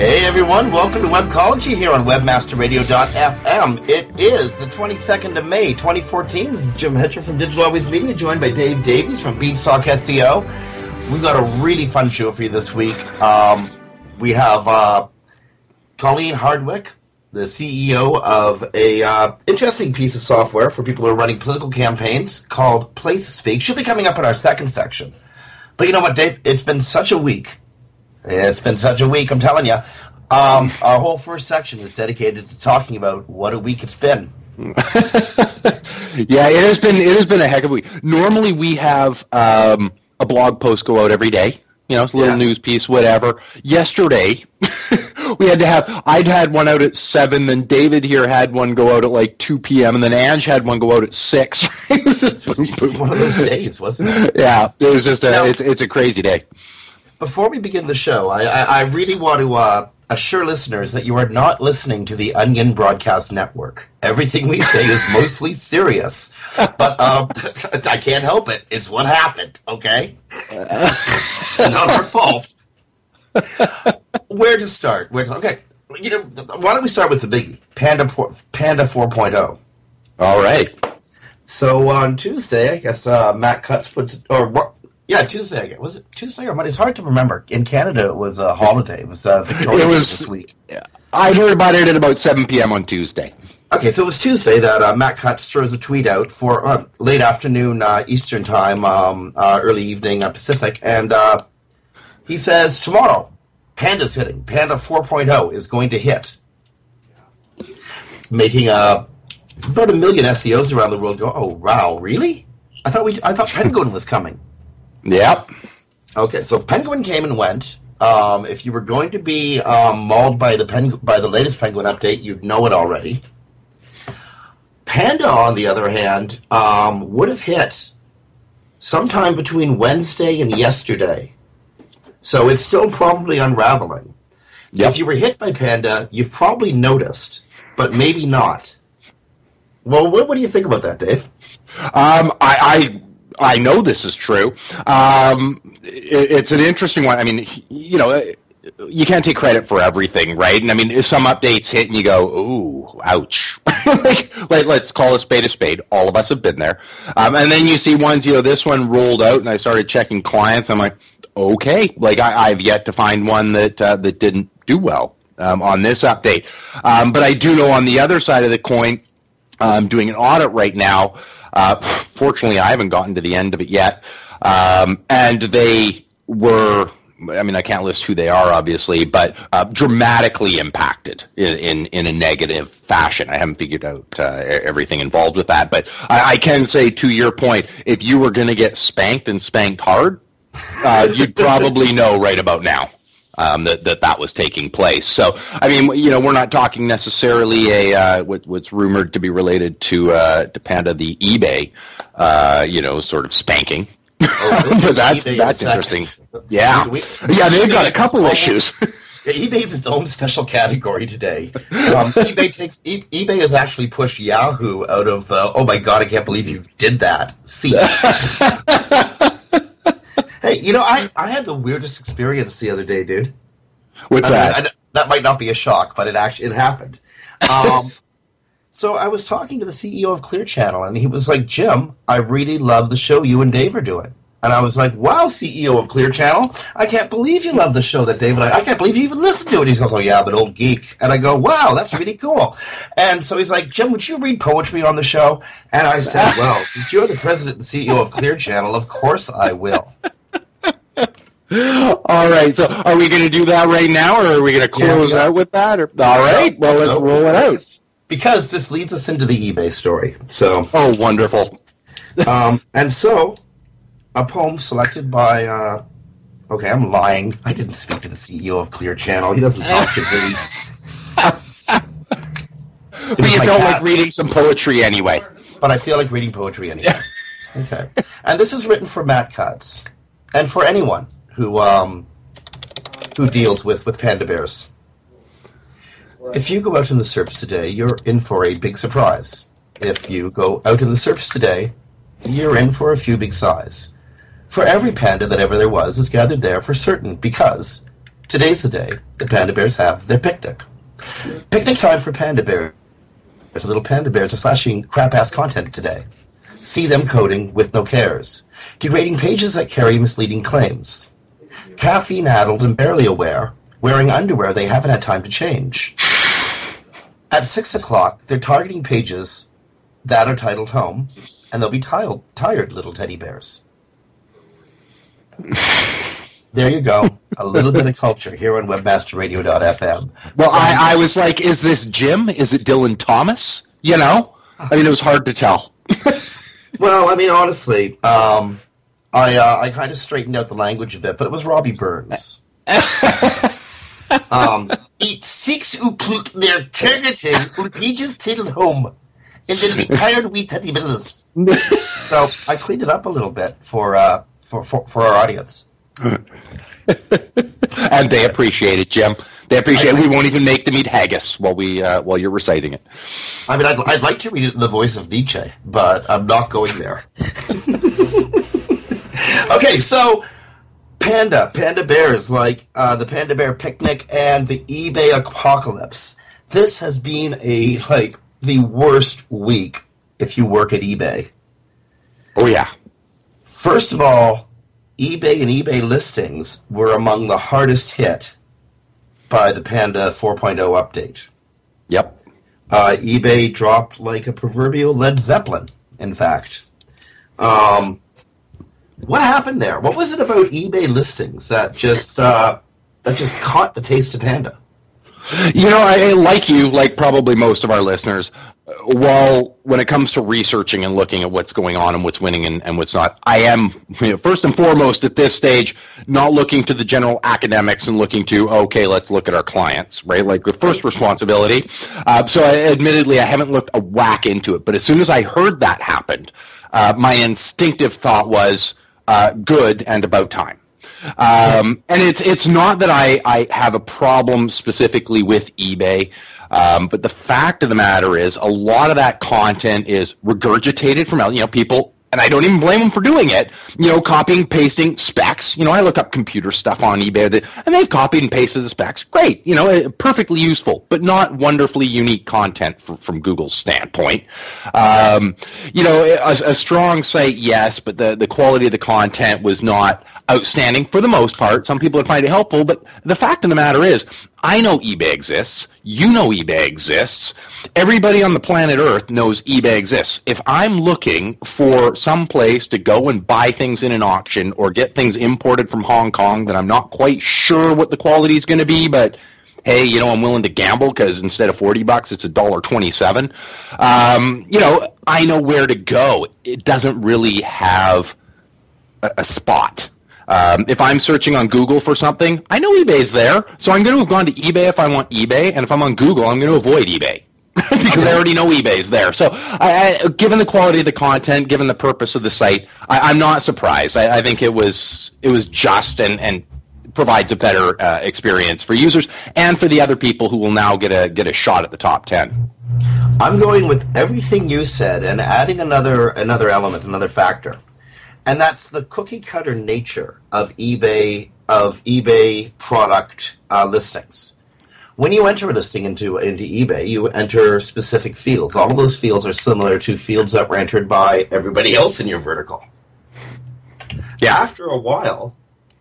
Hey everyone, welcome to Webcology here on WebmasterRadio.fm. It is the 22nd of May, 2014. This is Jim Hedger from Digital Always Media, joined by Dave Davies from Beanstalk SEO. We've got a really fun show for you this week. Um, we have uh, Colleen Hardwick, the CEO of a uh, interesting piece of software for people who are running political campaigns called Place Speak. She'll be coming up in our second section. But you know what, Dave? It's been such a week it's been such a week, I'm telling you. Um, our whole first section is dedicated to talking about what a week it's been. yeah, it has been it has been a heck of a week. Normally, we have um, a blog post go out every day. You know, a little yeah. news piece, whatever. Yesterday, we had to have. I'd had one out at seven, then David here had one go out at like two p.m., and then Ange had one go out at six. it was just one of those days, wasn't it? Yeah, it was just a. Now, it's it's a crazy day before we begin the show, I, I, I really want to uh, assure listeners that you are not listening to the Onion Broadcast Network. Everything we say is mostly serious, but um, I can't help it. It's what happened. Okay, it's not our fault. Where to start? Where to, okay, you know, why don't we start with the biggie, Panda Panda 4.0. All right. So on Tuesday, I guess uh, Matt Cutts puts or what yeah, Tuesday. I. Was it Tuesday or Monday? It's hard to remember. In Canada, it was a holiday. It was uh, Victoria it was, this week. I heard about it at about 7 p.m. on Tuesday. Okay, so it was Tuesday that uh, Matt Cutts throws a tweet out for uh, late afternoon uh, Eastern time, um, uh, early evening uh, Pacific, and uh, he says tomorrow, Panda's hitting. Panda 4.0 is going to hit, making about a million SEOs around the world go, "Oh wow, really? I thought we, I thought Penguin was coming." Yep. Okay, so Penguin came and went. Um, if you were going to be um, mauled by the pen- by the latest Penguin update, you'd know it already. Panda, on the other hand, um, would have hit sometime between Wednesday and yesterday. So it's still probably unraveling. Yep. If you were hit by Panda, you've probably noticed, but maybe not. Well, what, what do you think about that, Dave? Um, I, I I know this is true. Um, it, it's an interesting one. I mean, you know, you can't take credit for everything, right? And I mean, some updates hit and you go, "Ooh, ouch!" like, let, us call a spade a spade. All of us have been there. Um, and then you see ones, you know, this one rolled out, and I started checking clients. I'm like, okay, like I, have yet to find one that uh, that didn't do well um, on this update. Um, but I do know on the other side of the coin, I'm doing an audit right now uh, fortunately, I haven't gotten to the end of it yet. Um, and they were I mean, I can't list who they are, obviously, but uh, dramatically impacted in, in, in, a negative fashion. I haven't figured out uh, everything involved with that, but I, I, can say, to your point, if you were going to get spanked and spanked hard, uh, you'd probably know right about now um, that, that that was taking place. So, I mean, you know, we're not talking necessarily a uh, what, what's rumored to be related to uh, to Panda the eBay, uh, you know, sort of spanking. Oh, but that's that's interesting. Yeah, we, yeah, they've got a couple issues. Yeah, eBay's its own special category today. Um, eBay takes e- eBay has actually pushed Yahoo out of. Uh, oh my god, I can't believe you did that. See. Hey, you know, I, I had the weirdest experience the other day, dude. What's I that? Mean, I, that might not be a shock, but it actually it happened. Um, so I was talking to the CEO of Clear Channel, and he was like, "Jim, I really love the show you and Dave are doing." And I was like, wow, CEO of Clear Channel, I can't believe you love the show that David, I, I can't believe you even listen to it. He goes, oh yeah, but old geek. And I go, wow, that's really cool. And so he's like, Jim, would you read poetry on the show? And I said, well, since you're the president and CEO of Clear Channel, of course I will. All right. So are we going to do that right now or are we going to close yeah, yeah. out with that? Or, all right. Well, let's roll it out. Because this leads us into the eBay story. So. Oh, wonderful. um, and so a poem selected by. Uh, okay, I'm lying. I didn't speak to the CEO of Clear Channel. He doesn't talk to me. but you don't like reading some poetry anyway. But I feel like reading poetry anyway. okay, and this is written for Matt Cutts and for anyone who um, who deals with with panda bears. If you go out in the SERPs today, you're in for a big surprise. If you go out in the SERPs today, you're in for a few big sighs. For every panda that ever there was is gathered there for certain, because today's the day the panda bears have their picnic. Picnic time for panda bears. There's a little panda bears are slashing crap ass content today. See them coding with no cares, degrading pages that carry misleading claims. Caffeine addled and barely aware, wearing underwear they haven't had time to change. At six o'clock, they're targeting pages that are titled home, and they'll be tired, tired little teddy bears. There you go. A little bit of culture here on webmasterradio.fm. Well, I, I was like, is this Jim? Is it Dylan Thomas? You know? I mean, it was hard to tell. well, I mean, honestly, um, I uh, I kind of straightened out the language a bit, but it was Robbie Burns. um, it six o'clock they're targeting on pages titled home, and then be tired with teddy bears. so I cleaned it up a little bit for uh, for, for, for our audience. and they appreciate it, Jim. They appreciate I, it. We won't even make them eat haggis while we uh, while you're reciting it. I mean, I'd, I'd like to read it in the voice of Nietzsche, but I'm not going there. Okay, so Panda, Panda Bears, like uh, the Panda Bear Picnic and the eBay Apocalypse. This has been a like the worst week if you work at eBay. Oh yeah. First of all, eBay and eBay listings were among the hardest hit by the Panda 4.0 update. Yep. Uh, eBay dropped like a proverbial Led Zeppelin, in fact. Um, what happened there? What was it about eBay listings that just uh, that just caught the taste of Panda? You know, I like you, like probably most of our listeners while when it comes to researching and looking at what's going on and what's winning and, and what's not, I am you know, first and foremost at this stage not looking to the general academics and looking to okay, let's look at our clients, right? Like the first responsibility. Uh, so, I, admittedly, I haven't looked a whack into it, but as soon as I heard that happened, uh, my instinctive thought was uh, good and about time. Um, and it's it's not that I, I have a problem specifically with eBay. Um, but the fact of the matter is, a lot of that content is regurgitated from you know people, and I don't even blame them for doing it. You know, copying, pasting specs. You know, I look up computer stuff on eBay, and they've copied and pasted the specs. Great, you know, eh, perfectly useful, but not wonderfully unique content for, from Google's standpoint. Um, you know, a, a strong site, yes, but the the quality of the content was not outstanding for the most part. Some people would find it helpful, but the fact of the matter is, I know eBay exists. You know eBay exists. Everybody on the planet Earth knows eBay exists. If I'm looking for some place to go and buy things in an auction or get things imported from Hong Kong that I'm not quite sure what the quality is going to be, but hey, you know, I'm willing to gamble because instead of 40 bucks, it's a dollar 27. Um, you know, I know where to go. It doesn't really have a, a spot. Um, if I'm searching on Google for something, I know eBay's there, so I'm going to have gone to eBay if I want eBay, and if I'm on Google, I'm going to avoid eBay. because I already know eBay's there. So, I, I, given the quality of the content, given the purpose of the site, I, am not surprised. I, I, think it was it was just and, and provides a better uh, experience for users and for the other people who will now get a get a shot at the top ten. I'm going with everything you said and adding another another element, another factor and that's the cookie cutter nature of eBay of eBay product uh, listings. When you enter a listing into into eBay, you enter specific fields. All of those fields are similar to fields that were entered by everybody else in your vertical. Yeah. After a while,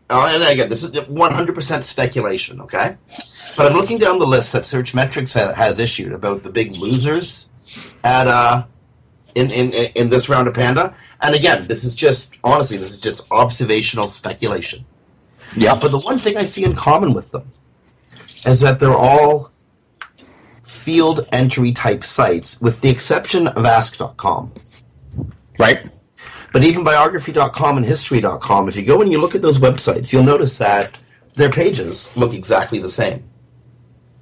uh, and again, this is 100% speculation, okay? But I'm looking down the list that Searchmetrics ha- has issued about the big losers at uh, in, in in this round of Panda. And again, this is just honestly, this is just observational speculation. Yeah. But the one thing I see in common with them is that they're all field entry type sites, with the exception of Ask.com. right. But even biography.com and history.com, if you go and you look at those websites, you'll notice that their pages look exactly the same.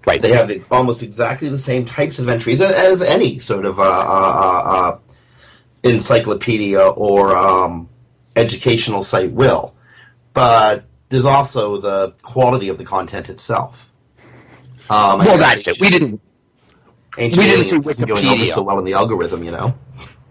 Right. They have the, almost exactly the same types of entries as, as any sort of uh, uh, uh, encyclopedia or um, educational site will. But there's also the quality of the content itself. Um, well, that's it. We didn't. Ancient we didn't see isn't going over Wikipedia. so well in the algorithm, you know.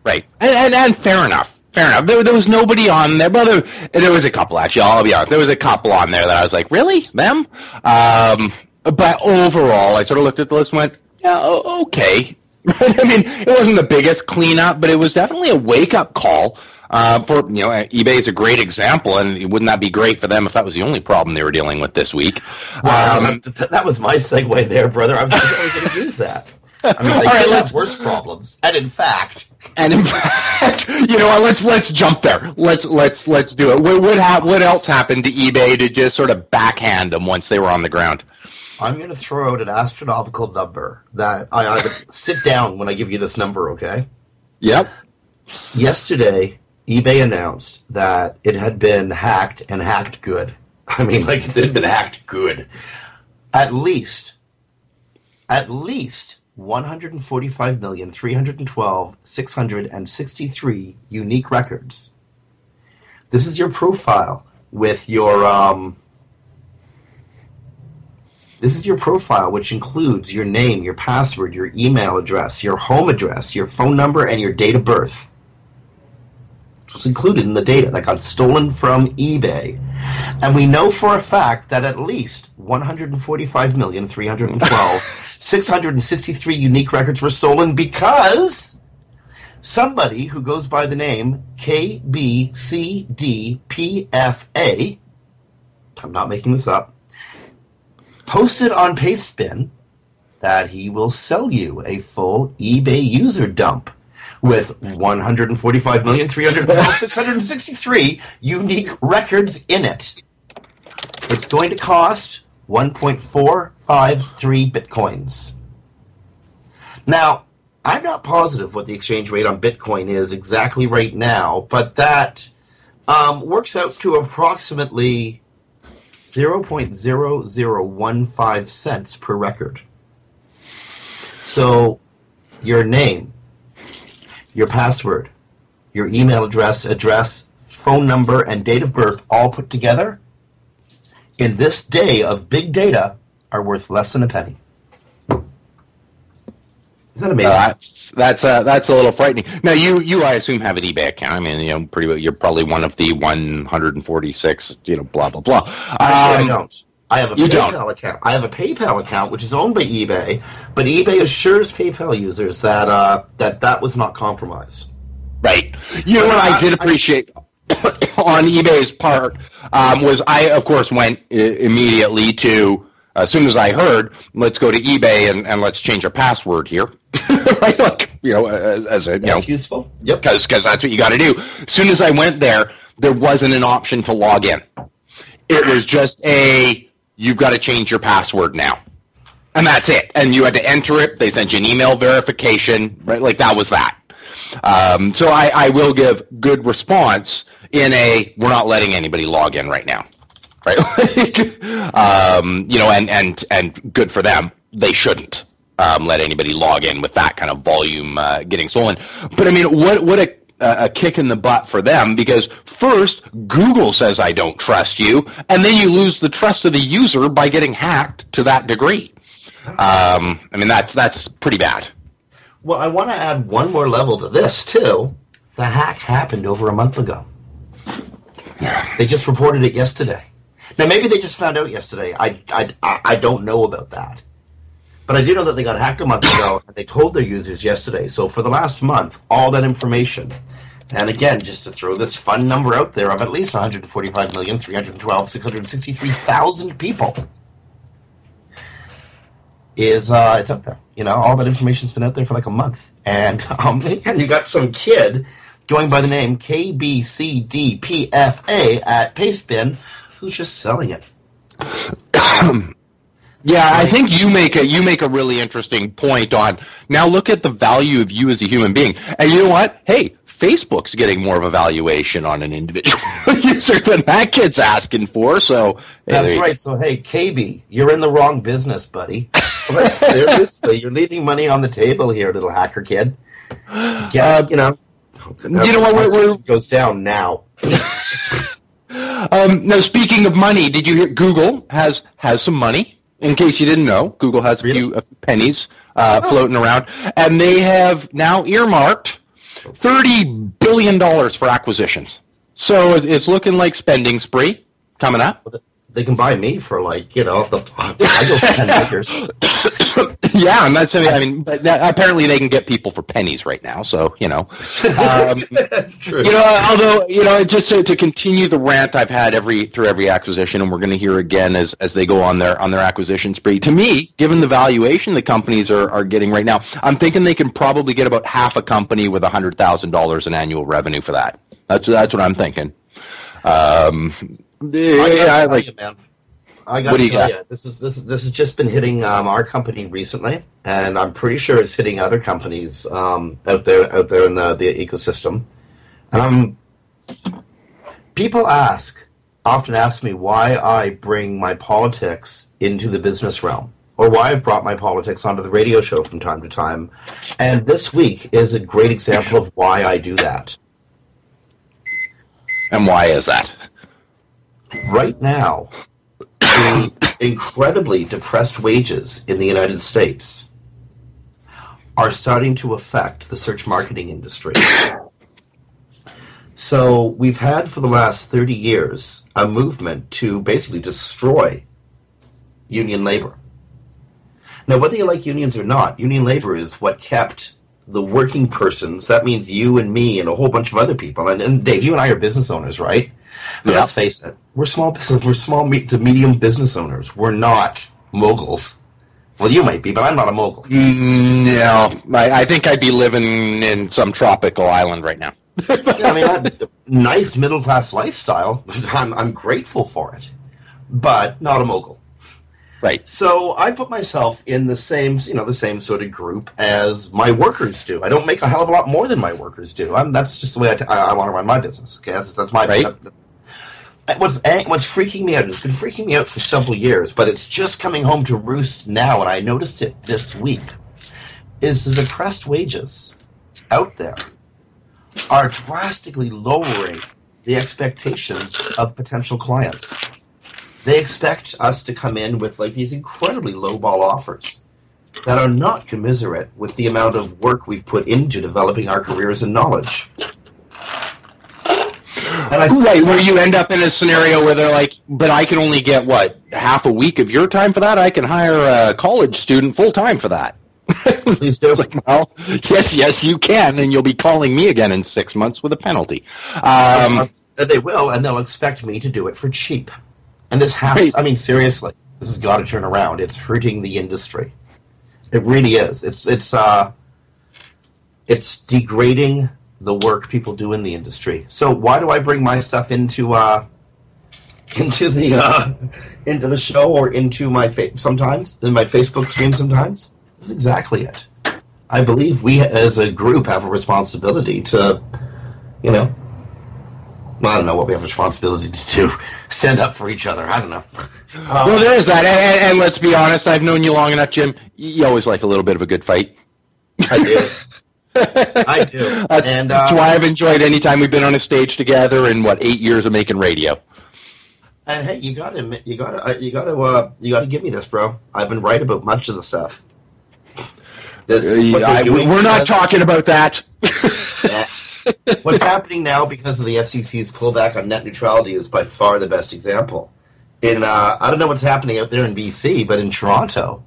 Right. And, and, and fair enough. Fair enough. There, there was nobody on there. Well, there, there was a couple, actually. I'll be honest. There was a couple on there that I was like, really? Them? Um, but overall, I sort of looked at the list and went, yeah, okay. I mean, it wasn't the biggest cleanup, but it was definitely a wake-up call. Uh, for you know, eBay is a great example, and wouldn't that be great for them if that was the only problem they were dealing with this week? Wow, Um, that, that- was my segue there, brother. I was going to use that. I mean, they All right, let's- have worse problems, and in fact, And in fact, you know what? Let's let's jump there. Let's let's let's do it. What what, hap- what else happened to eBay to just sort of backhand them once they were on the ground? I'm going to throw out an astronomical number that I, I sit down when I give you this number. Okay. Yep. Yesterday, eBay announced that it had been hacked and hacked good. I mean, like it had been hacked good. At least, at least 145,312,663 unique records. This is your profile with your um. This is your profile, which includes your name, your password, your email address, your home address, your phone number, and your date of birth It was included in the data that got stolen from eBay. And we know for a fact that at least 145,312,663 unique records were stolen because somebody who goes by the name KBCDPFA, I'm not making this up, posted on Pastebin that he will sell you a full eBay user dump with 145,312,663 unique records in it. It's going to cost 1.453 bitcoins. Now, I'm not positive what the exchange rate on Bitcoin is exactly right now, but that um, works out to approximately 0.0015 cents per record. So, your name, your password, your email address, address, phone number, and date of birth all put together in this day of big data are worth less than a penny. Isn't that amazing? that's that's uh, that's a little frightening. Now you you I assume have an eBay account. I mean, you know, pretty well, you're probably one of the 146. You know, blah blah blah. Actually, Um, I don't. I have a you PayPal don't. account. I have a PayPal account which is owned by eBay, but eBay assures PayPal users that uh, that that was not compromised. Right. You know what I did appreciate on eBay's part um, was I, of course, went I- immediately to as soon as I heard, let's go to eBay and, and let's change our password here. right, like you know, as, as a you know, That's useful. Yep. because because that's what you got to do. As soon as I went there, there wasn't an option to log in. It was just a you've got to change your password now, and that's it. And you had to enter it. They sent you an email verification, right? Like that was that. Um, so I, I will give good response in a we're not letting anybody log in right now, right? Like, um, you know, and and and good for them. They shouldn't um, let anybody log in with that kind of volume uh, getting stolen. But I mean, what what a a kick in the butt for them because first Google says I don't trust you, and then you lose the trust of the user by getting hacked to that degree. Um, I mean, that's that's pretty bad. Well, I want to add one more level to this too. The hack happened over a month ago. Yeah. They just reported it yesterday. Now, maybe they just found out yesterday. I, I, I I don't know about that. But I do know that they got hacked a month ago, and they told their users yesterday. So for the last month, all that information And again, just to throw this fun number out there of at least 145,312,663,000 people is uh, it's up there. You know, all that information's been out there for like a month, and um, and you got some kid going by the name KBCDPFA at Pastebin who's just selling it. Yeah, I think you make a you make a really interesting point on now look at the value of you as a human being. And you know what? Hey, Facebook's getting more of a valuation on an individual user than that kid's asking for. So hey, That's right. So hey, KB, you're in the wrong business, buddy. Like, Seriously, you're leaving money on the table here, little hacker kid. Get, Uh, you know, you know what, we're- goes down now. Um, now, speaking of money, did you hear Google has has some money? In case you didn't know, Google has a few, Really? few pennies uh, floating around, and they have now earmarked thirty billion dollars for acquisitions. So it's looking like spending spree coming up. They can buy me for like you know the I go for ten acres. yeah, and that's I mean, but that, apparently they can get people for pennies right now. So you know, um, true. you know, although you know, just to, to continue the rant I've had every through every acquisition, and we're going to hear again as as they go on their on their acquisition spree. To me, given the valuation the companies are, are getting right now, I'm thinking they can probably get about half a company with hundred thousand dollars in annual revenue for that. That's that's what I'm thinking. Um, I yeah, I like you, man. I What do you got? you, this is this this has just been hitting um, our company recently, and I'm pretty sure it's hitting other companies um, out there out there in the, the ecosystem. And I'm people ask often ask me why I bring my politics into the business realm, or why I've brought my politics onto the radio show from time to time. And this week is a great example of why I do that. and why is that? Right now, the incredibly depressed wages in the United States are starting to affect the search marketing industry. So, we've had for the last 30 years a movement to basically destroy union labor. Now, whether you like unions or not, union labor is what kept the working persons, that means you and me and a whole bunch of other people, and, and Dave, you and I are business owners, right? But Yeah. let's face it, we're small business, we're small me- to medium business owners. We're not moguls. Well, you might be, but I'm not a mogul. Mm, No, I, I think I'd be living in some tropical island right now. Yeah, I mean, I, nice middle class lifestyle. I'm, I'm grateful for it, but not a mogul. Right. So I put myself in the same, you know, the same sort of group as my workers do. I don't make a hell of a lot more than my workers do. I'm, that's just the way I, t- I, I want to run my business. Okay, that's, that's my. Right. that- what's what's freaking me out? It's been freaking me out for several years, but it's just coming home to roost now, and I noticed it this week. Is the depressed wages out there are drastically lowering the expectations of potential clients. They expect us to come in with like these incredibly lowball offers that are not commiserate with the amount of work we've put into developing our careers and knowledge. Right, where you end up in a scenario where they're like, but I can only get what half a week of your time for that. I can hire a college student full time for that. please do. Like, well, yes, yes, you can, and you'll be calling me again in six months with a penalty. Um, And they will, and they'll expect me to do it for cheap. And this has, Right. I mean, seriously, this has got to turn around. It's hurting the industry. It really is. It's it's uh, it's degrading the work people do in the industry. So why do I bring my stuff into uh, into the uh, into the show or into my fa- sometimes in my Facebook stream? Sometimes this is exactly it. I believe we as a group have a responsibility to, you know, well, I don't know what we have a responsibility to do. Stand up for each other. I don't know. well, there is that, and, and, and let's be honest. I've known you long enough, Jim. You always like a little bit of a good fight. I do. I do. That's, and that's uh, why I've enjoyed any time we've been on a stage together in what eight years of making radio. and hey, you gotta admit, you gotta, uh, you gotta, uh, you gotta give me this, bro. I've been right about much of the stuff. This, they're I- we're not talking about that. Yeah. What's happening now because of the FCC's pullback on net neutrality is by far the best example. In uh, I don't know what's happening out there in BC, but in Toronto,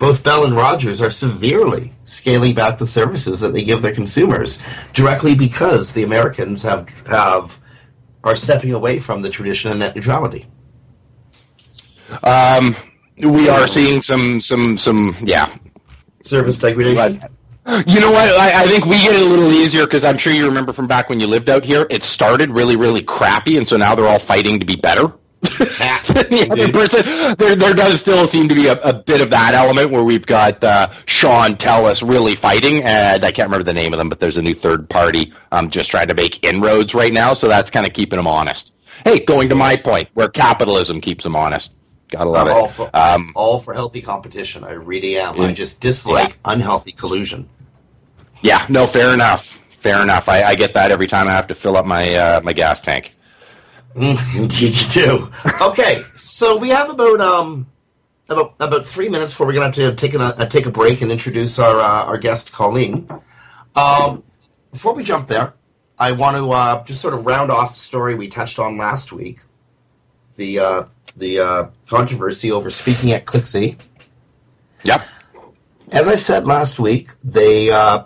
both Bell and Rogers are severely scaling back the services that they give their consumers directly because the Americans have have are stepping away from the tradition of net neutrality. Um, we are seeing some some some yeah service degradation. You know what? I, I, think we get it a little easier because I'm sure you remember from back when you lived out here. It started really, really crappy, and so now they're all fighting to be better. the other person, there, there does still seem to be a, a bit of that element where we've got uh, Shaw Telus really fighting, and I can't remember the name of them, but there's a new third party um, just trying to make inroads right now, so that's kind of keeping them honest. Hey, going to my point, where capitalism keeps them honest. Gotta love I'm it. All for, um, all for healthy competition. I really am. Yeah. I just dislike yeah. unhealthy collusion. Yeah, no, fair enough. Fair enough. I, I get that every time I have to fill up my uh, my gas tank. Indeed, you do. Okay, so we have about um about about three minutes before we're gonna have to take a uh, take a break and introduce our uh, our guest Colleen. Um, before we jump there, I want to uh, just sort of round off the story we touched on last week. The uh, the uh, controversy over speaking at ClickZ. Yep. As I said last week, they uh,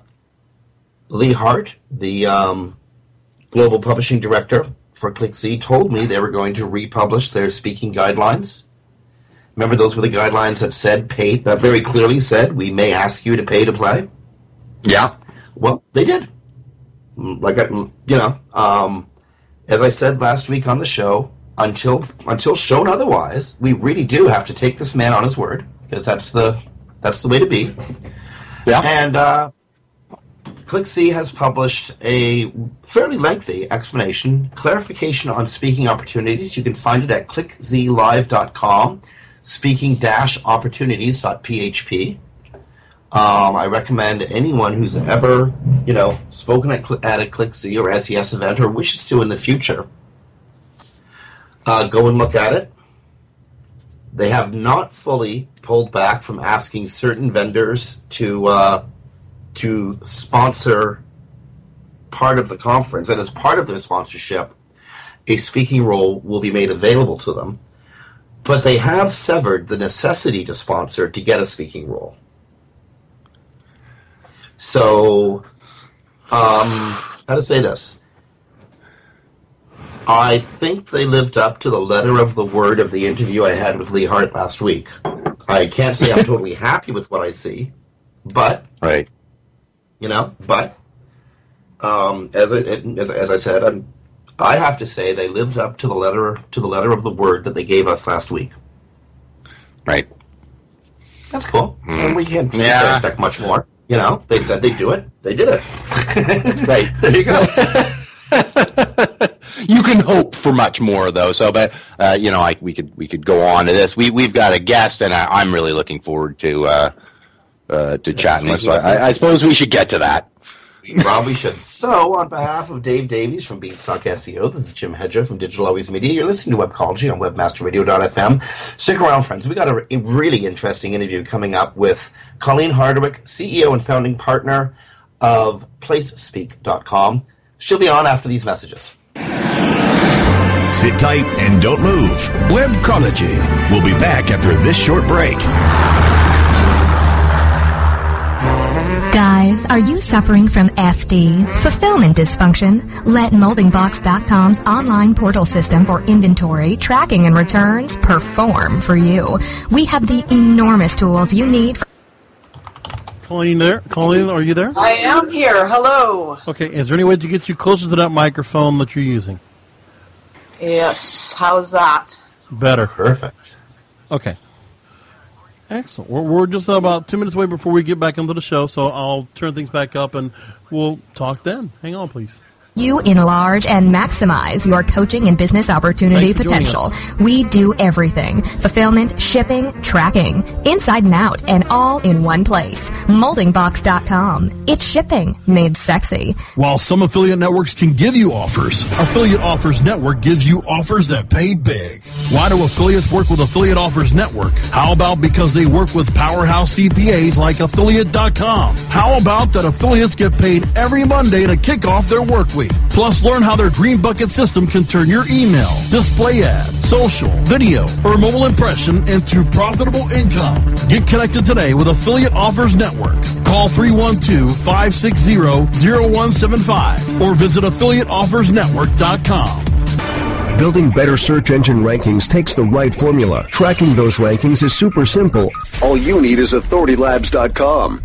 Lee Hart, the um, global publishing director for ClickZ, told me they were going to republish their speaking guidelines. Remember, those were the guidelines that said pay, that very clearly said we may ask you to pay to play. Yeah. Well, they did. Like I, you know, um, as I said last week on the show, until until shown otherwise, we really do have to take this man on his word because that's the that's the way to be. Yeah. And uh, ClickZ has published a fairly lengthy explanation, clarification on speaking opportunities. You can find it at clickzlive.com, speaking-opportunities.php. Um, I recommend anyone who's ever, you know, spoken at, at a ClickZ or SES event or wishes to in the future – uh, go and look at it. They have not fully pulled back from asking certain vendors to uh, to sponsor part of the conference, and as part of their sponsorship, a speaking role will be made available to them. But they have severed the necessity to sponsor to get a speaking role. So, um, how to say this? I think they lived up to the letter of the word of the interview I had with Lee Hart last week. I can't say I'm totally happy with what I see, but right, you know, but um, as I as, as I said, I'm, I have to say they lived up to the letter to the letter of the word that they gave us last week. Right. That's cool, mm. and we can't yeah. expect much more. You know, they said they'd do it. They did it. right. there you go. you can hope for much more though. So, but uh, you know, I, we could we could go on to this. We we've got a guest, and I, am really looking forward to uh, uh, to chat with. So I, I, suppose we should get to that. We probably should. So, on behalf of Dave Davies from Beanstalk SEO, this is Jim Hedger from Digital Always Media. You're listening to Webcology on WebmasterRadio.fm. Stick around, friends. We got a, a really interesting interview coming up with Colleen Hardwick, CEO and founding partner of PlaceSpeak.com. She'll be on after these messages. Sit tight and don't move. Webcology. We'll be back after this short break. Guys, are you suffering from FD, fulfillment dysfunction? Let MoldingBox.com's online portal system for inventory, tracking, and returns perform for you. We have the enormous tools you need. For- Colleen, there. Colleen, are you there? I am here. Hello. Okay. Is there any way to get you closer to that microphone that you're using? Yes. How's that? Better. Perfect. Okay. Excellent. We're, we're just about two minutes away before we get back into the show, so I'll turn things back up and we'll talk then. Hang on, please. You enlarge and maximize your coaching and business opportunity potential. We do everything fulfillment, shipping, tracking, inside and out, and all in one place. Moldingbox.com. It's shipping made sexy. While some affiliate networks can give you offers, Affiliate Offers Network gives you offers that pay big. Why do affiliates work with Affiliate Offers Network? How about because they work with powerhouse CPAs like Affiliate.com? How about that affiliates get paid every Monday to kick off their work week? Free. Plus, learn how their Green Bucket system can turn your email, display ad, social, video, or mobile impression into profitable income. Get connected today with Affiliate Offers Network. Call 312-560-0175 or visit affiliateoffersnetwork.com. Building better search engine rankings takes the right formula. Tracking those rankings is super simple. All you need is authoritylabs.com.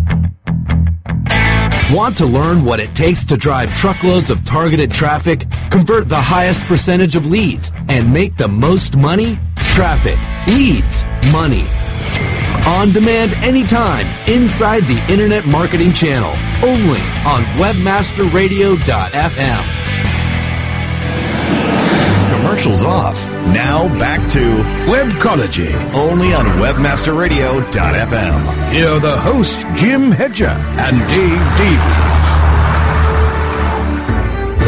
Want to learn what it takes to drive truckloads of targeted traffic, convert the highest percentage of leads, and make the most money? Traffic, leads, money. On demand anytime inside the Internet Marketing Channel. Only on WebmasterRadio.fm. Commercials off. Now back to Webcology, only on WebmasterRadio.fm. Here are the hosts, Jim Hedger and Dave Davies.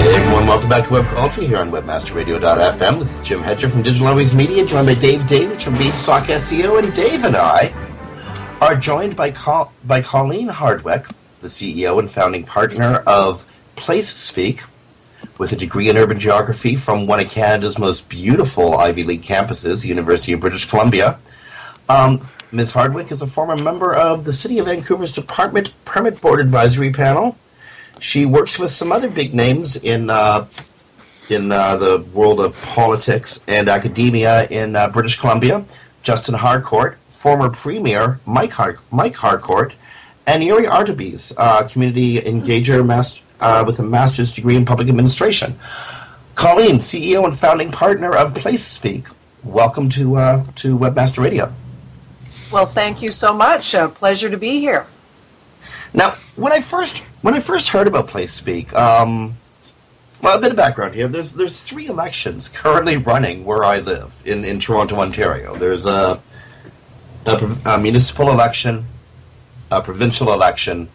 Hey everyone, welcome back to Webcology here on WebmasterRadio.fm. This is Jim Hedger from Digital Always Media, joined by Dave Davies from Beanstalk SEO, and Dave and I are joined by Col- by Colleen Hardwick, the CEO and founding partner of PlaceSpeak, with a degree in urban geography from one of Canada's most beautiful Ivy League campuses, University of British Columbia. Um, Ms. Hardwick is a former member of the City of Vancouver's Development Permit Board Advisory Panel. She works with some other big names in uh, in uh, the world of politics and academia in uh, British Columbia. Justin Harcourt, former Premier Mike, Har- Mike Harcourt, and Yuri Artibise, uh, community engager master, uh, with a master's degree in public administration. Colleen, CEO and founding partner of PlaceSpeak. Welcome to uh, to Webmaster Radio. Well, thank you so much. A pleasure to be here. Now, when I first when I first heard about PlaceSpeak, um, well, a bit of background here. There's there's three elections currently running where I live in, in Toronto, Ontario. There's a, a, a municipal election, a provincial election,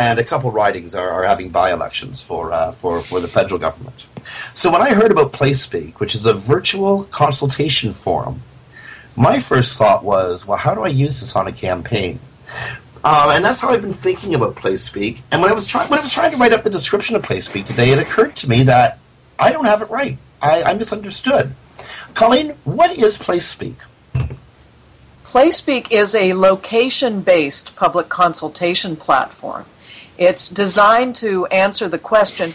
and a couple ridings are, are having by-elections for uh, for for the federal government. So when I heard about PlaceSpeak, which is a virtual consultation forum, my first thought was, well, how do I use this on a campaign? Uh, and that's how I've been thinking about PlaceSpeak. And when I was trying, when I was trying to write up the description of PlaceSpeak today, it occurred to me that I don't have it right. I, I misunderstood. Colleen, what is PlaceSpeak? PlaySpeak is a location based public consultation platform. It's designed to answer the question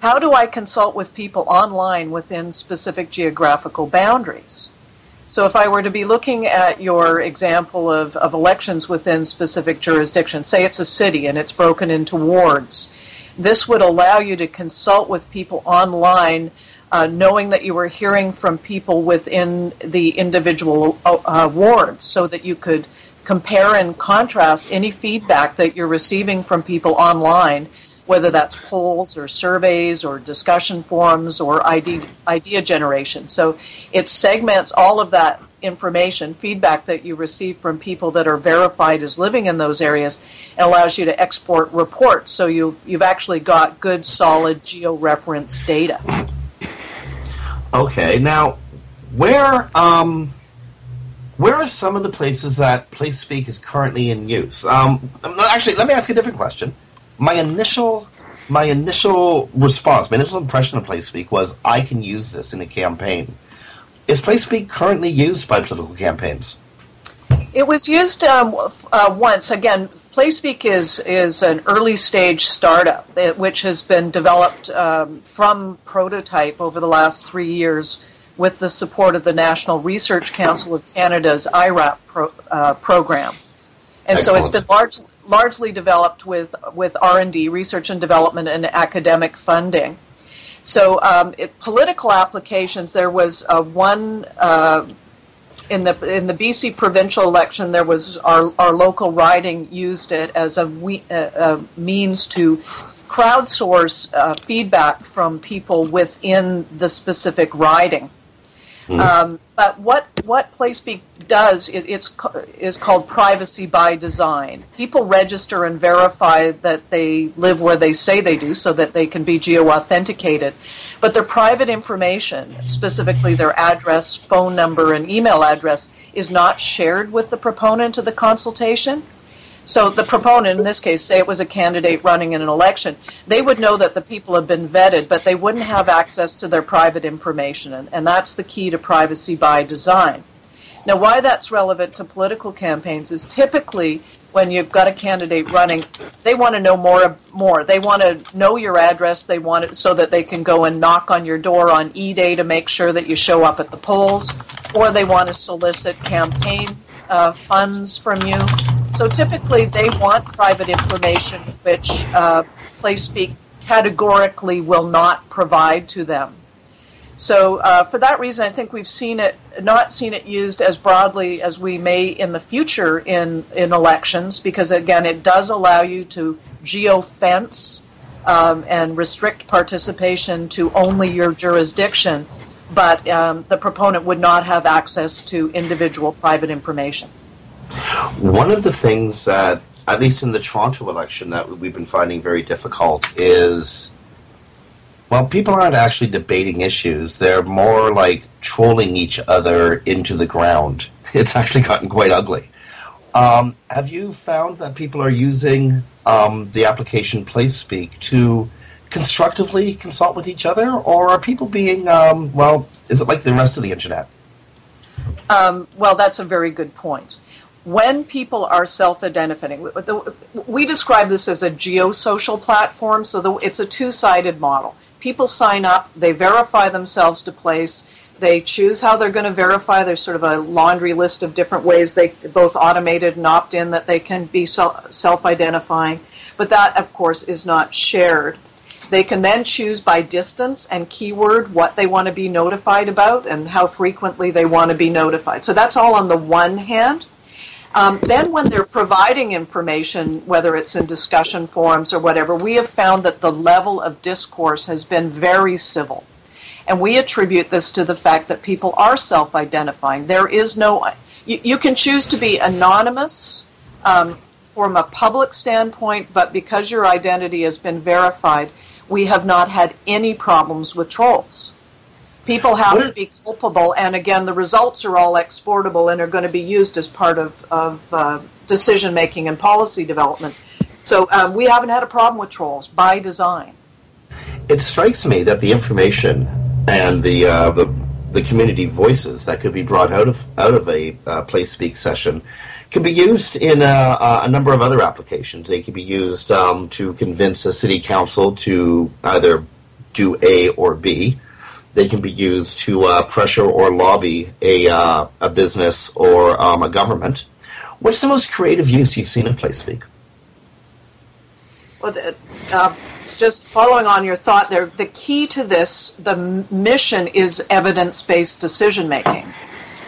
how do I consult with people online within specific geographical boundaries? So, if I were to be looking at your example of, of elections within specific jurisdictions, say it's a city and it's broken into wards, this would allow you to consult with people online uh, knowing that you were hearing from people within the individual uh, wards so that you could compare and contrast any feedback that you're receiving from people online, whether that's polls or surveys or discussion forums or idea, idea generation. So it segments all of that information, feedback that you receive from people that are verified as living in those areas, and allows you to export reports. So you, you've actually got good, solid geo-reference data. Okay, now where um, where are some of the places that PlaceSpeak is currently in use? Um, actually, let me ask a different question. My initial my initial response, my initial impression of PlaceSpeak was I can use this in a campaign. Is PlaceSpeak currently used by political campaigns? It was used um, uh, once. Again, PlaceSpeak is is an early stage startup which has been developed um, from prototype over the last three years with the support of the National Research Council of Canada's IRAP pro, uh, program, and Excellent. so it's been large, largely developed with with R and D, research and development, and academic funding. So, um, it, political applications. There was uh, one uh, in the in the BC provincial election, there was our our local riding used it as a, we, a means to crowdsource uh, feedback from people within the specific riding. Mm-hmm. Um, but what what PlaceSpeak does is it's is called privacy by design. People register and verify that they live where they say they do, so that they can be geo authenticated. But their private information, specifically their address, phone number, and email address, is not shared with the proponent of the consultation. So the proponent, in this case, say it was a candidate running in an election, they would know that the people have been vetted, but they wouldn't have access to their private information. And, and that's the key to privacy by design. Now, why that's relevant to political campaigns is typically when you've got a candidate running, they want to know more. More, they want to know your address. They want it so that they can go and knock on your door on E-Day to make sure that you show up at the polls, or they want to solicit campaign uh, funds from you. So typically, they want private information, which uh, PlaceSpeak categorically will not provide to them. So uh, for that reason, I think we've seen it not seen it used as broadly as we may in the future in in elections, because again, it does allow you to geofence um, and restrict participation to only your jurisdiction but um, the proponent would not have access to individual private information. One of the things that, at least in the Toronto election, that we've been finding very difficult is well, people aren't actually debating issues. They're more like trolling each other into the ground. It's actually gotten quite ugly. Um, have you found that people are using um, the application PlaceSpeak to constructively consult with each other, or are people being, um, well, is it like the rest of the internet? Um, well, that's a very good point. When people are self-identifying, we describe this as a geosocial platform, so the, it's a two-sided model. People sign up, they verify themselves to place, they choose how they're going to verify. There's sort of a laundry list of different ways they both automated and opt-in that they can be self-identifying, but that, of course, is not shared. They can then choose by distance and keyword what they want to be notified about and how frequently they want to be notified. So that's all on the one hand. Um, then, when they're providing information, whether it's in discussion forums or whatever, we have found that the level of discourse has been very civil. And we attribute this to the fact that people are self identifying. There is no, you, you, can choose to be anonymous um, from a public standpoint, but because your identity has been verified, we have not had any problems with trolls. People have to be culpable, and again, the results are all exportable and are going to be used as part of, of uh, decision making and policy development. So um, we haven't had a problem with trolls by design. It strikes me that the information and the uh, the, the, community voices that could be brought out of out of a uh, PlaceSpeak session can be used in a, a, number of other applications. They can be used um, to convince a city council to either do A or B. They can be used to uh, pressure or lobby a, uh, a business or um, a government. What's the most creative use you've seen of PlaceSpeak? Well, uh, just following on your thought there, the key to this, the mission is evidence based decision making.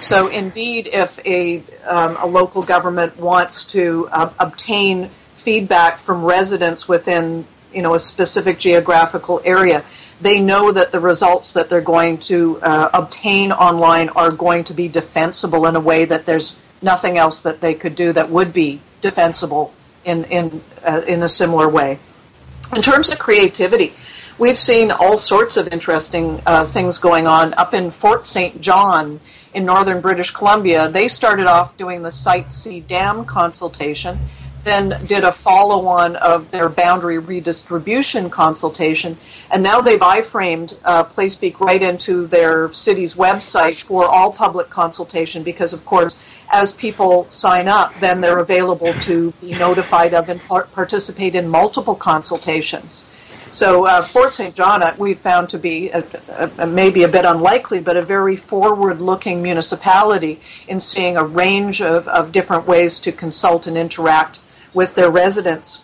So, indeed, if a, um, a local government wants to uh, obtain feedback from residents within you know a specific geographical area, they know that the results that they're going to uh, obtain online are going to be defensible in a way that there's nothing else that they could do that would be defensible in in uh, in a similar way. In terms of creativity, we've seen all sorts of interesting uh, things going on up in Fort St. John in northern British Columbia. They started off doing the Site C Dam consultation, then did a follow on of their boundary redistribution consultation, and now they've iframed uh, PlaceSpeak right into their city's website for all public consultation because, of course, as people sign up, then they're available to be notified of and participate in multiple consultations. So uh, Fort St. John, uh, we found to be a, a, a, maybe a bit unlikely, but a very forward-looking municipality in seeing a range of, of different ways to consult and interact with their residents.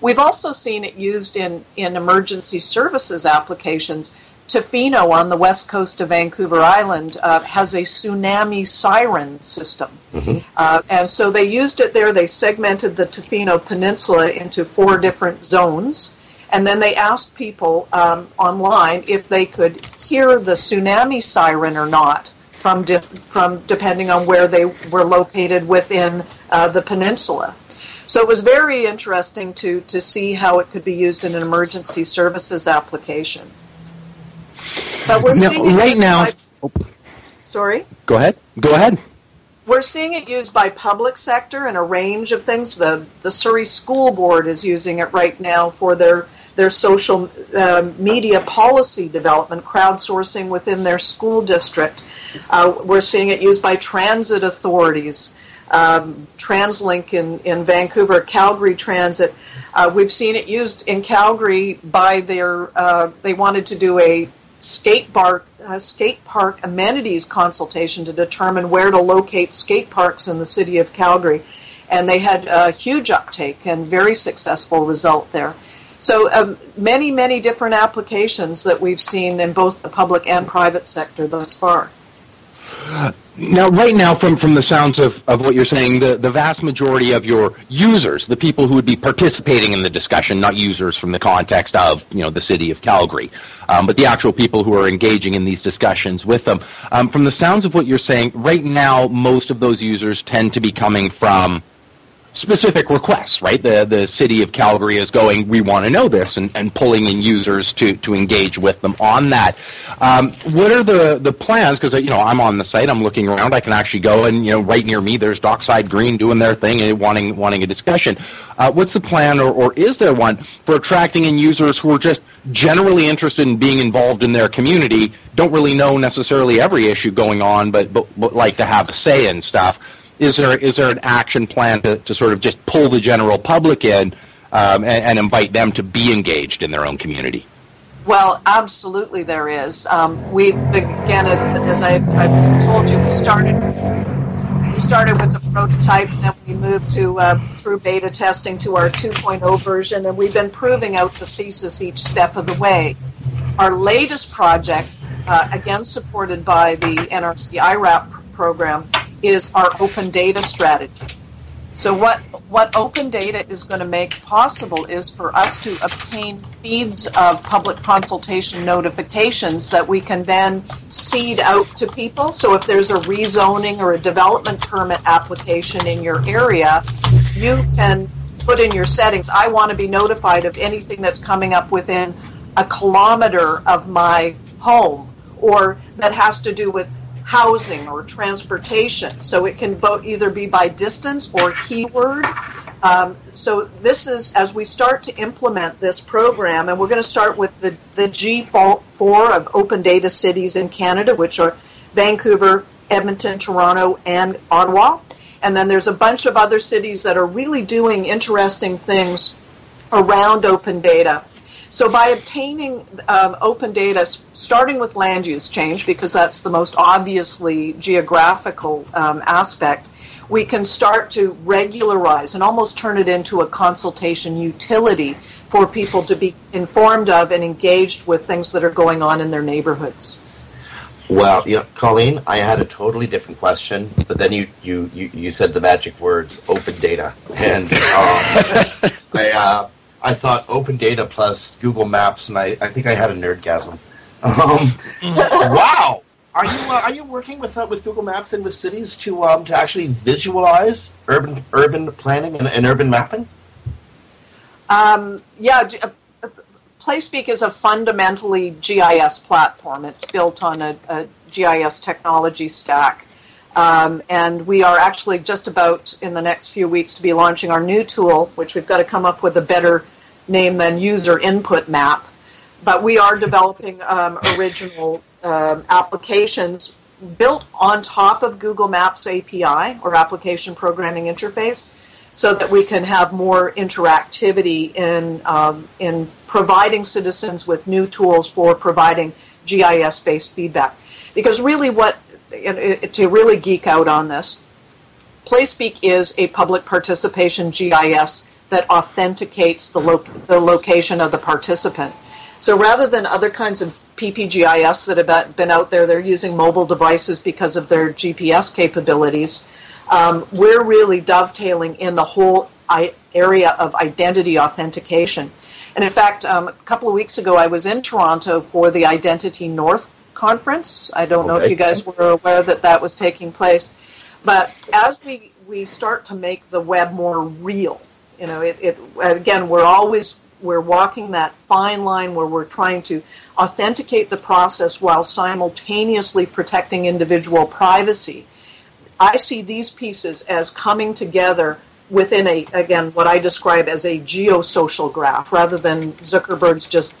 We've also seen it used in, in emergency services applications. Tofino on the west coast of Vancouver Island uh, has a tsunami siren system. Mm-hmm. Uh, and so they used it there. They segmented the Tofino Peninsula into four different zones and then they asked people um, online if they could hear the tsunami siren or not from dif- from depending on where they were located within uh, the peninsula. So it was very interesting to to see how it could be used in an emergency services application. But we're Now, seeing right now- by- sorry. Go ahead. Go ahead. We're seeing it used by public sector and a range of things. The the Surrey School Board is using it right now for their their social uh, media policy development, crowdsourcing within their school district. Uh, we're seeing it used by transit authorities, um, TransLink in, in Vancouver, Calgary Transit. Uh, we've seen it used in Calgary by their, uh, they wanted to do a skate park, skate park amenities consultation to determine where to locate skate parks in the city of Calgary. And they had a huge uptake and very successful result there. So um, many, many different applications that we've seen in both the public and private sector thus far. Now, right now, from, from the sounds of, of what you're saying, the, the vast majority of your users, the people who would be participating in the discussion, not users from the context of you know the city of Calgary, um, but the actual people who are engaging in these discussions with them. Um, from the sounds of what you're saying, right now, most of those users tend to be coming from specific requests, right? The the city of Calgary is going, we want to know this, and, and pulling in users to, to engage with them on that. Um, what are the, the plans? Because you know I'm on the site, I'm looking around, I can actually go and you know right near me there's Dockside Green doing their thing and wanting wanting a discussion. Uh, what's the plan, or, or is there one for attracting in users who are just generally interested in being involved in their community, don't really know necessarily every issue going on, but but, but like to have a say in stuff? Is there is there an action plan to, to sort of just pull the general public in um, and, and, invite them to be engaged in their own community? Well, absolutely, there is. Um, we again, as I've, I've, told you, we started we started with the prototype, then we moved to uh, through beta testing to our 2.0 version, and we've been proving out the thesis each step of the way. Our latest project, uh, again supported by the NRC IRAP program, is our open data strategy. So what what open data is going to make possible is for us to obtain feeds of public consultation notifications that we can then seed out to people. So if there's a rezoning or a development permit application in your area, you can put in your settings, I want to be notified of anything that's coming up within a kilometer of my home or that has to do with housing or transportation. So it can both either be by distance or keyword. Um, so this is as we start to implement this program, and we're going to start with the, the G4 of open data cities in Canada, which are Vancouver, Edmonton, Toronto, and Ottawa. And then there's a bunch of other cities that are really doing interesting things around open data. So by obtaining um, open data, starting with land use change, because that's the most obviously geographical um, aspect, we can start to regularize and almost turn it into a consultation utility for people to be informed of and engaged with things that are going on in their neighborhoods. Well, you know, Colleen, I had a totally different question, but then you you, you, you said the magic words, open data, and um, I uh, I thought open data plus Google Maps, and I, I think I had a nerdgasm. Um, wow, are you uh, are you working with uh, with Google Maps and with cities to um, to actually visualize urban urban planning and, and urban mapping? Um, yeah, PlaceSpeak is a fundamentally GIS platform. It's built on a, a GIS technology stack. Um, and we are actually just about in the next few weeks to be launching our new tool, which we've got to come up with a better name than user input map. But we are developing um, original um, applications built on top of Google Maps API or application programming interface so that we can have more interactivity in, um, in providing citizens with new tools for providing GIS based feedback. Because really, what to really geek out on this, PlaceSpeak is a public participation GIS that authenticates the, lo- the location of the participant. So rather than other kinds of PPGIS that have been out there, they're using mobile devices because of their GPS capabilities. Um, we're really dovetailing in the whole area of identity authentication. And in fact, um, a couple of weeks ago, I was in Toronto for the Identity North conference. I don't know if you guys were aware that that was taking place. But as we, we start to make the web more real, you know, it, it again, we're always we're walking that fine line where we're trying to authenticate the process while simultaneously protecting individual privacy. I see these pieces as coming together within a again what I describe as a geosocial graph rather than Zuckerberg's just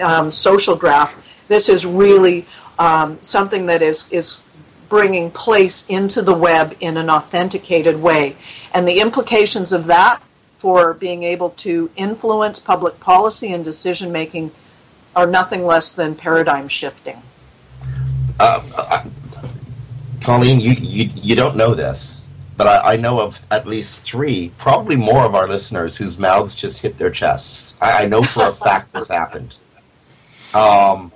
um, social graph. This is really um, something that is is bringing place into the web in an authenticated way, and the implications of that for being able to influence public policy and decision making are nothing less than paradigm shifting. Colleen, you, you, you don't know this, but I, I know of at least three, probably more of our listeners whose mouths just hit their chests. I, I know for a fact this happened. Um,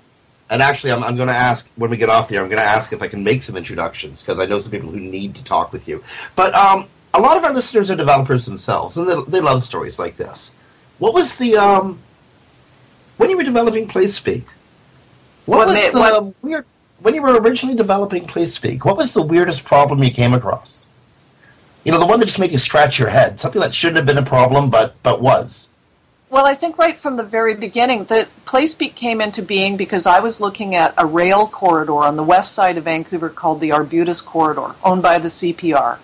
and actually, I'm, I'm going to ask when we get off the air. I'm going to ask if I can make some introductions because I know some people who need to talk with you. But um, a lot of our listeners are developers themselves, and they, they love stories like this. What was the um, when you were developing PlaceSpeak? What What was ma- the what- weird when you were originally developing PlaceSpeak? What was the weirdest problem you came across? You know, the one that just made you scratch your head, something that shouldn't have been a problem, but but was. Well, I think right from the very beginning, the PlaceSpeak came into being because I was looking at a rail corridor on the west side of Vancouver called the Arbutus Corridor, owned by the CPR.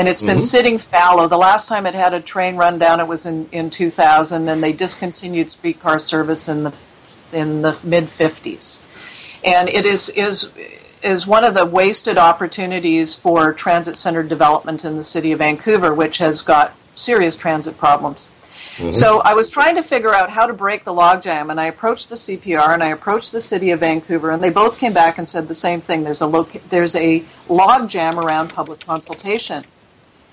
And it's been mm-hmm. sitting fallow. The last time it had a train run down, it was in, in 2000, and they discontinued streetcar service in the in the mid 50s. And it is is is one of the wasted opportunities for transit centered development in the city of Vancouver, which has got serious transit problems. Mm-hmm. So I was trying to figure out how to break the logjam, and I approached the CPR and I approached the city of Vancouver, and they both came back and said the same thing. There's a loca- there's a logjam around public consultation,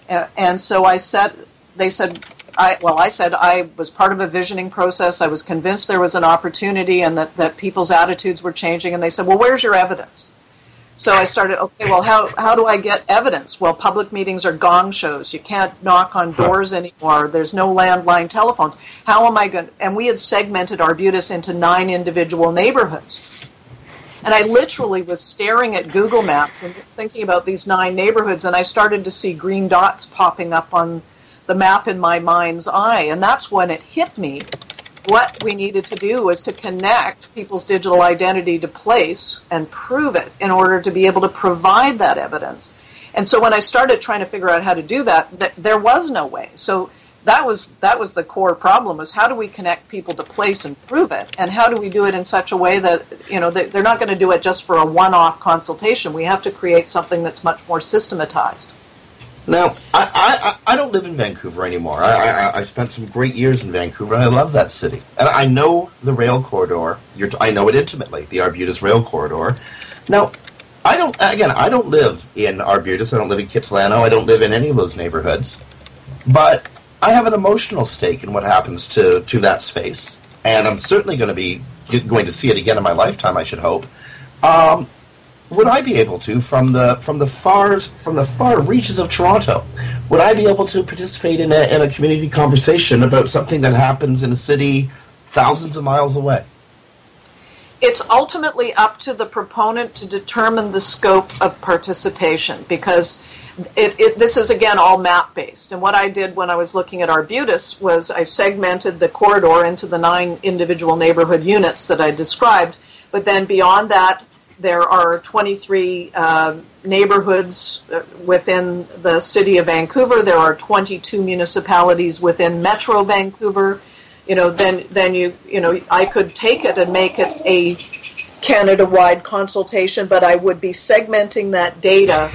and so I said, they said, I well, I said I was part of a visioning process. I was convinced there was an opportunity and that that people's attitudes were changing, and they said, well, where's your evidence? So I started, okay, well, how, how do I get evidence? Well, public meetings are gong shows. You can't knock on doors anymore. There's no landline telephones. How am I going And we had segmented Arbutus into nine individual neighborhoods. And I literally was staring at Google Maps and thinking about these nine neighborhoods, and I started to see green dots popping up on the map in my mind's eye. And that's when it hit me what we needed to do was to connect people's digital identity to place and prove it in order to be able to provide that evidence. And so when I started trying to figure out how to do that, th- there was no way. So that was that was the core problem: is how do we connect people to place and prove it, and how do we do it in such a way that you know they- they're not going to do it just for a one-off consultation. We have to create something that's much more systematized. Now, I, I, I I don't live in Vancouver anymore. I, I, I spent some great years in Vancouver, and I love that city. And I know the rail corridor. You're, I know it intimately, the Arbutus Rail Corridor. Now, I don't. Again, I don't live in Arbutus. I don't live in Kitsilano. I don't live in any of those neighborhoods. But I have an emotional stake in what happens to, to that space, and I'm certainly going to be going to see it again in my lifetime. I should hope. Um, would I be able to from the from the far from the far reaches of Toronto? Would I be able to participate in a in a community conversation about something that happens in a city thousands of miles away? It's ultimately up to the proponent to determine the scope of participation because it, it, this is again all map based. And what I did when I was looking at Arbutus was I segmented the corridor into the nine individual neighborhood units that I described. But then beyond that, there are 23 uh, neighborhoods uh, within the city of Vancouver. There are 22 municipalities within Metro Vancouver you know, then then you you know I could take it and make it a Canada-wide consultation, but I would be segmenting that data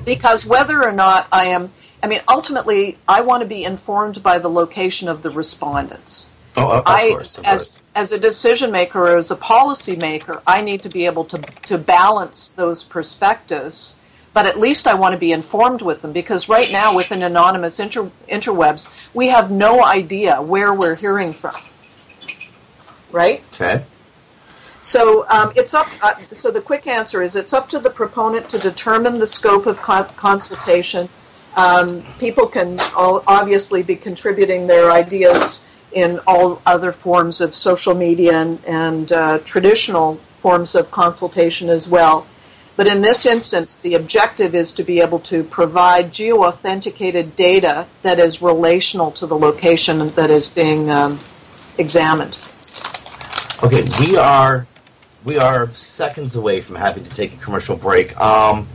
because whether or not I am, I mean, ultimately, I want to be informed by the location of the respondents. Oh, of I, course, of as course. as a decision maker or as a policy maker, I need to be able to to balance those perspectives. But at least I want to be informed with them because right now, with an anonymous inter, interwebs, we have no idea where we're hearing from. Right? Okay. So um, it's up. Uh, so the quick answer is it's up to the proponent to determine the scope of con- consultation. Um, people can all obviously be contributing their ideas in all other forms of social media and, and uh, traditional forms of consultation as well. But in this instance, the objective is to be able to provide geo-authenticated data that is relational to the location that is being um, examined. Okay, we are we are seconds away from having to take a commercial break. Um,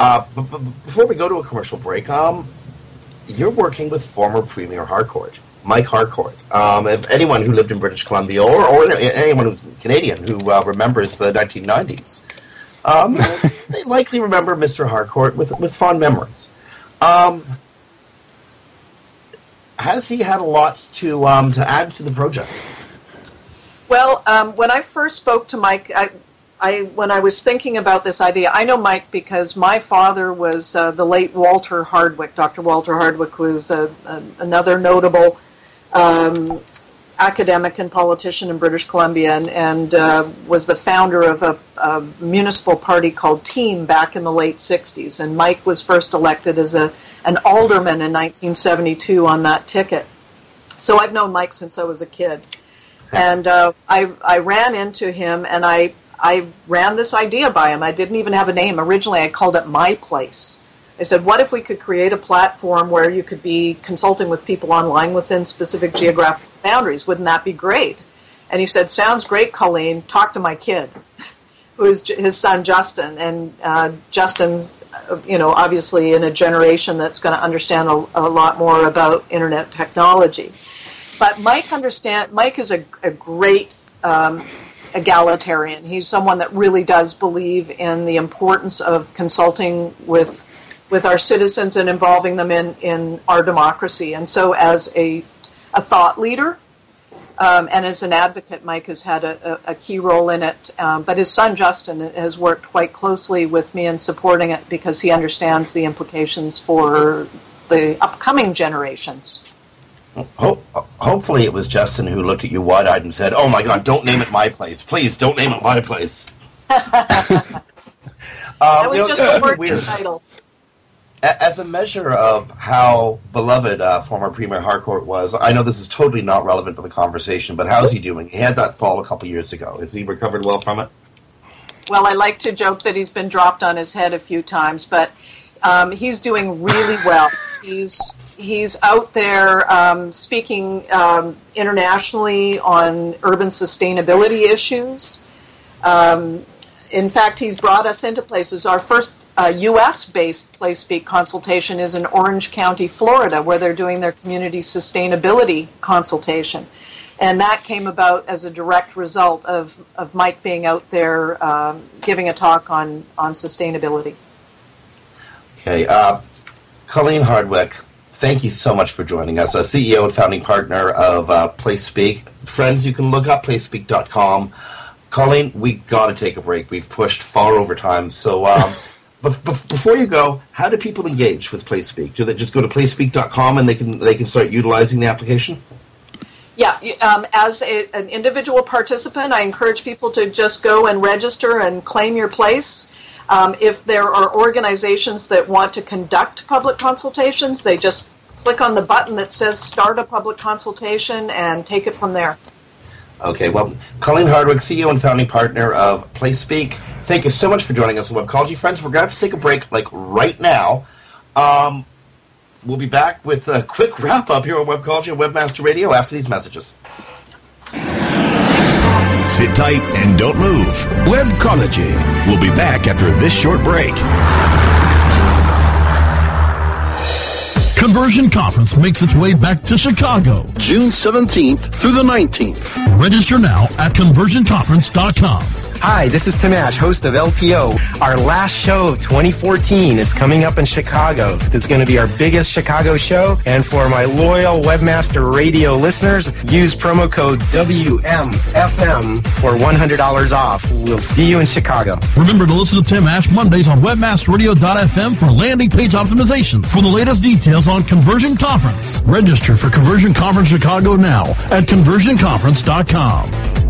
uh, but, but before we go to a commercial break, um, you're working with former Premier Harcourt, Mike Harcourt. Um, if anyone who lived in British Columbia or, or anyone who's Canadian who uh, remembers the 1990s, um, they likely remember Mr. Harcourt with, with fond memories. Um, has he had a lot to um, to add to the project? Well, um, when I first spoke to Mike, I, I, when I was thinking about this idea, I know Mike because my father was uh, the late Walter Hardwick. Dr. Walter Hardwick was a, a, another notable um, academic and politician in British Columbia and, and uh, was the founder of a, a, municipal party called Team back in the late 60s. And Mike was first elected as a, an alderman in 1972 on that ticket. So I've known Mike since I was a kid. And uh, I, I ran into him and I, I ran this idea by him. I didn't even have a name. Originally, I called it My Place. I said, what if we could create a platform where you could be consulting with people online within specific geographic boundaries? Wouldn't that be great? And he said, sounds great, Colleen. Talk to my kid, who is his son, Justin. And uh, Justin's, you know, obviously in a generation that's going to understand a, a, lot more about internet technology. But Mike understand. Mike is a, a great um, egalitarian. He's someone that really does believe in the importance of consulting with with our citizens and involving them in, in our democracy. And so, as a, a thought leader um, and as an advocate, Mike has had a, a, key role in it. Um, but his son, Justin, has worked quite closely with me in supporting it because he understands the implications for the upcoming generations. Ho- hopefully, it was Justin who looked at you wide eyed and said, Oh my God, don't name it my place. Please, don't name it my place. um, that was you know, just a working title as a measure of how beloved uh, former Premier Harcourt was, I know this is totally not relevant to the conversation, but how's he doing? He had that fall a couple years ago. Has he recovered well from it? Well, I like to joke that he's been dropped on his head a few times, but um, he's doing really well. He's he's out there um, speaking um, internationally on urban sustainability issues. Um, in fact, he's brought us into places. Our first uh, U.S. based PlaceSpeak consultation is in Orange County, Florida, where they're doing their community sustainability consultation. And that came about as a direct result of, of Mike being out there um, giving a talk on, on sustainability. Okay. Uh, Colleen Hardwick, thank you so much for joining us, a CEO and founding partner of uh, PlaceSpeak. Friends, you can look up placespeak.com. Colleen, we got to take a break. We've pushed far over time. So, um, But, before you go, how do people engage with PlaceSpeak? Do they just go to placespeak.com and they can they can start utilizing the application? Yeah, um, as a, an individual participant, I encourage people to just go and register and claim your place. Um, if there are organizations that want to conduct public consultations, they just click on the button that says "Start a public consultation" and take it from there. Okay, well, Colleen Hardwick, CEO and founding partner of PlaceSpeak, thank you so much for joining us on Webcology. Friends, we're going to have to take a break, like, right now. Um, we'll be back with a quick wrap-up here on Webcology and Webmaster Radio after these messages. Sit tight and don't move. Webcology. We'll be back after this short break. Conversion Conference makes its way back to Chicago, June 17th through the 19th. Register now at conversionconference.com. Hi, this is Tim Ash, host of LPO. Our last show of 2014 is coming up in Chicago. It's going to be our biggest Chicago show. And for my loyal Webmaster Radio listeners, use promo code WMFM for $100 off. We'll see you in Chicago. Remember to listen to Tim Ash Mondays on WebmasterRadio.fm for landing page optimization. For the latest details on Conversion Conference, register for Conversion Conference Chicago now at conversionconference.com.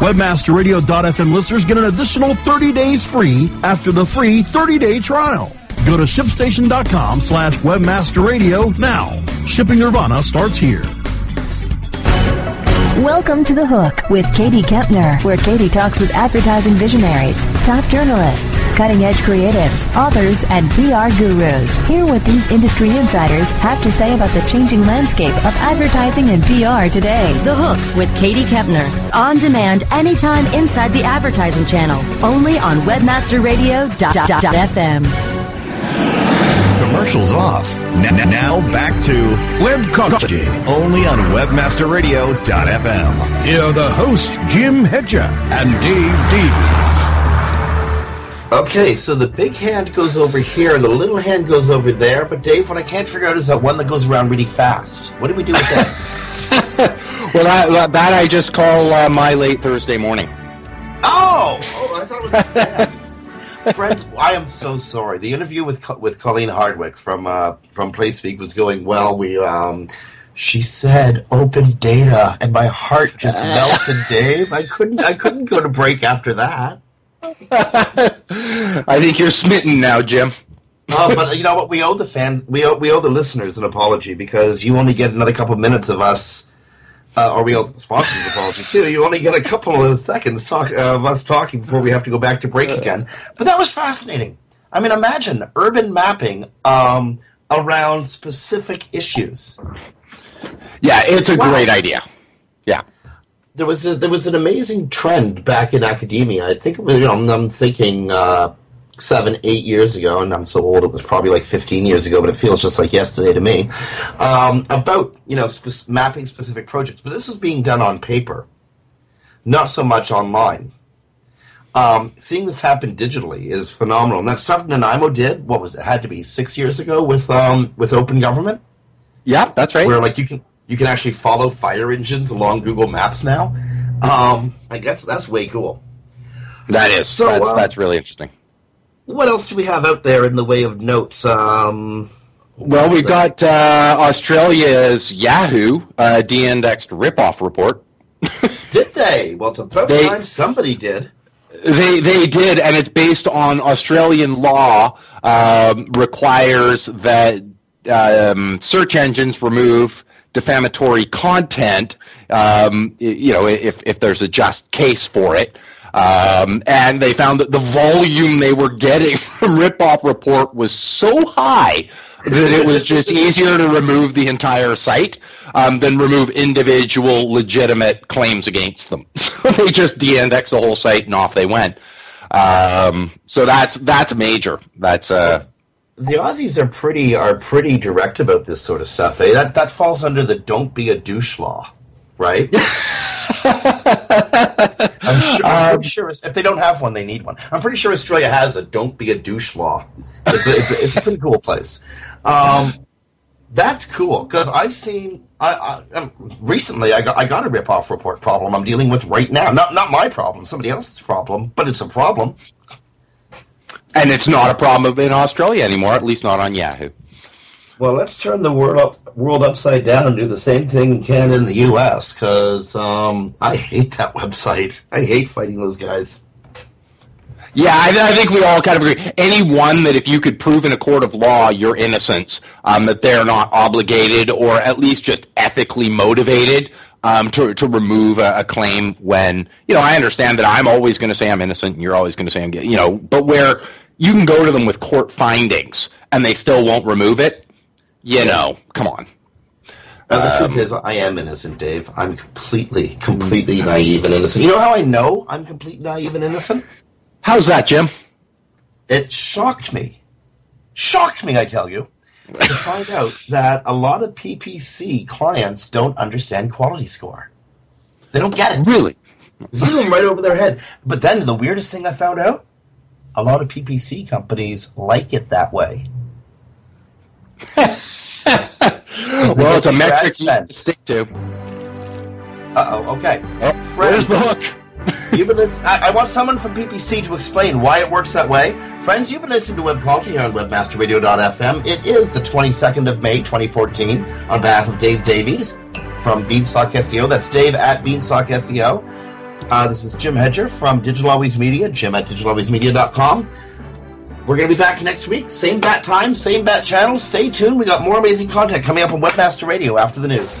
Webmasterradio.fm listeners get an additional 30 days free after the free 30-day trial. Go to shipstation.com slash webmasterradio now. Shipping Nirvana starts here. Welcome to The Hook with Katie Kempner, where Katie talks with advertising visionaries, top journalists, cutting edge creatives, authors, and PR gurus. Hear what these industry insiders have to say about the changing landscape of advertising and PR today. The Hook with Katie Kempner. On demand anytime inside the advertising channel. Only on webmasterradio.fm. Commercials off. N- now back to Webcology, only on WebmasterRadio.fm. Here are the hosts, Jim Hedger and Dave Davies. Okay, so the big hand goes over here, and the little hand goes over there. But Dave, what I can't figure out is that one that goes around really fast. What do we do with that? well, that, that I just call uh, my late Thursday morning. Oh, oh, I thought it was a fan. Friends, I am so sorry. The interview with with Colleen Hardwick from uh, from PlaceSpeak was going well. We um, she said open data, and my heart just melted. Dave, I couldn't I couldn't go to break after that. I think you're smitten now, Jim. uh, but you know what? We owe the fans, we owe, we owe the listeners an apology because you only get another couple minutes of us, uh, or we owe the sponsors apology too. You only get a couple of seconds talk, uh, of us talking before we have to go back to break again. But that was fascinating. I mean, imagine urban mapping um, around specific issues. Yeah, it's a Wow. great idea. Yeah. There was a, there was an amazing trend back in academia. I think you know, I'm, I'm thinking uh, seven, eight years ago, and I'm so old it was probably like 15 years ago, but it feels just like yesterday to me. Um, about you know mapping specific projects, but this was being done on paper, not so much online. Um, seeing this happen digitally is phenomenal. And that stuff Nanaimo did, what was it? Had to be six years ago with um, with Open Government. Yeah, that's right. Where like you can you can actually follow fire engines along Google Maps now. Um, I guess that's way cool. That is. So, that's, uh, that's really interesting. What else do we have out there in the way of notes? Um, Well, we've got uh, Australia's Yahoo uh, de-indexed ripoff report. did they? Well, it's about They- time somebody did. They they did, and it's based on Australian law um, requires that um, search engines remove defamatory content. Um, you know, if if there's a just case for it. Um, and they found that the volume they were getting from Ripoff Report was so high that it was just easier to remove the entire site um, than remove individual legitimate claims against them. So they just de-indexed the whole site and off they went. Um, so that's that's major. That's uh, The Aussies are pretty are pretty direct about this sort of stuff. Eh? That that falls under the "don't be a douche" law, right? I'm sure. I'm pretty sure if they don't have one, they need one. I'm pretty sure Australia has a "don't be a douche" law. It's a, it's a, it's a pretty cool place. Um, that's cool because I've seen. I, I um, recently I got I got a rip off report problem I'm dealing with right now. Not not my problem, somebody else's problem, but it's a problem. and it's not a problem in Australia anymore. At least not on Yahoo. Well, let's turn the world up, world upside down and do the same thing we can in the U.S. Because um, I hate that website. I hate fighting those guys. Yeah, I, I think we all kind of agree. Anyone that if you could prove in a court of law your innocence, um, that they're not obligated or at least just ethically motivated um, to to remove a, a, claim when you know I understand that I'm always going to say I'm innocent and you're always going to say I'm you know, but where you can go to them with court findings and they still won't remove it, you know, come on. Uh, the um, truth is, I am innocent, Dave. I'm completely, completely naive and innocent. You know how I know I'm completely naive and innocent? How's that, Jim? It shocked me. Shocked me, I tell you to find out that a lot of PPC clients don't understand quality score. They don't get it. Really? Zoom right over their head. But then the weirdest thing I found out a lot of PPC companies like it that way. Well, it's a metric to stick to. Uh oh, okay. Oh, Friends, the hook? you've been listening, I, I, want someone from PPC to explain why it works that way. Friends, you've been listening to Webcology here on WebmasterRadio.fm. It is the 22nd of May, 2014. On behalf of Dave Davies from Beanstalk SEO, that's Dave at Beanstalk SEO. Uh, this is Jim Hedger from Digital Always Media, jim at digitalwaysmedia.com. We're going to be back next week. Same bat time, same bat channel. Stay tuned. We got more amazing content coming up on Webmaster Radio after the news.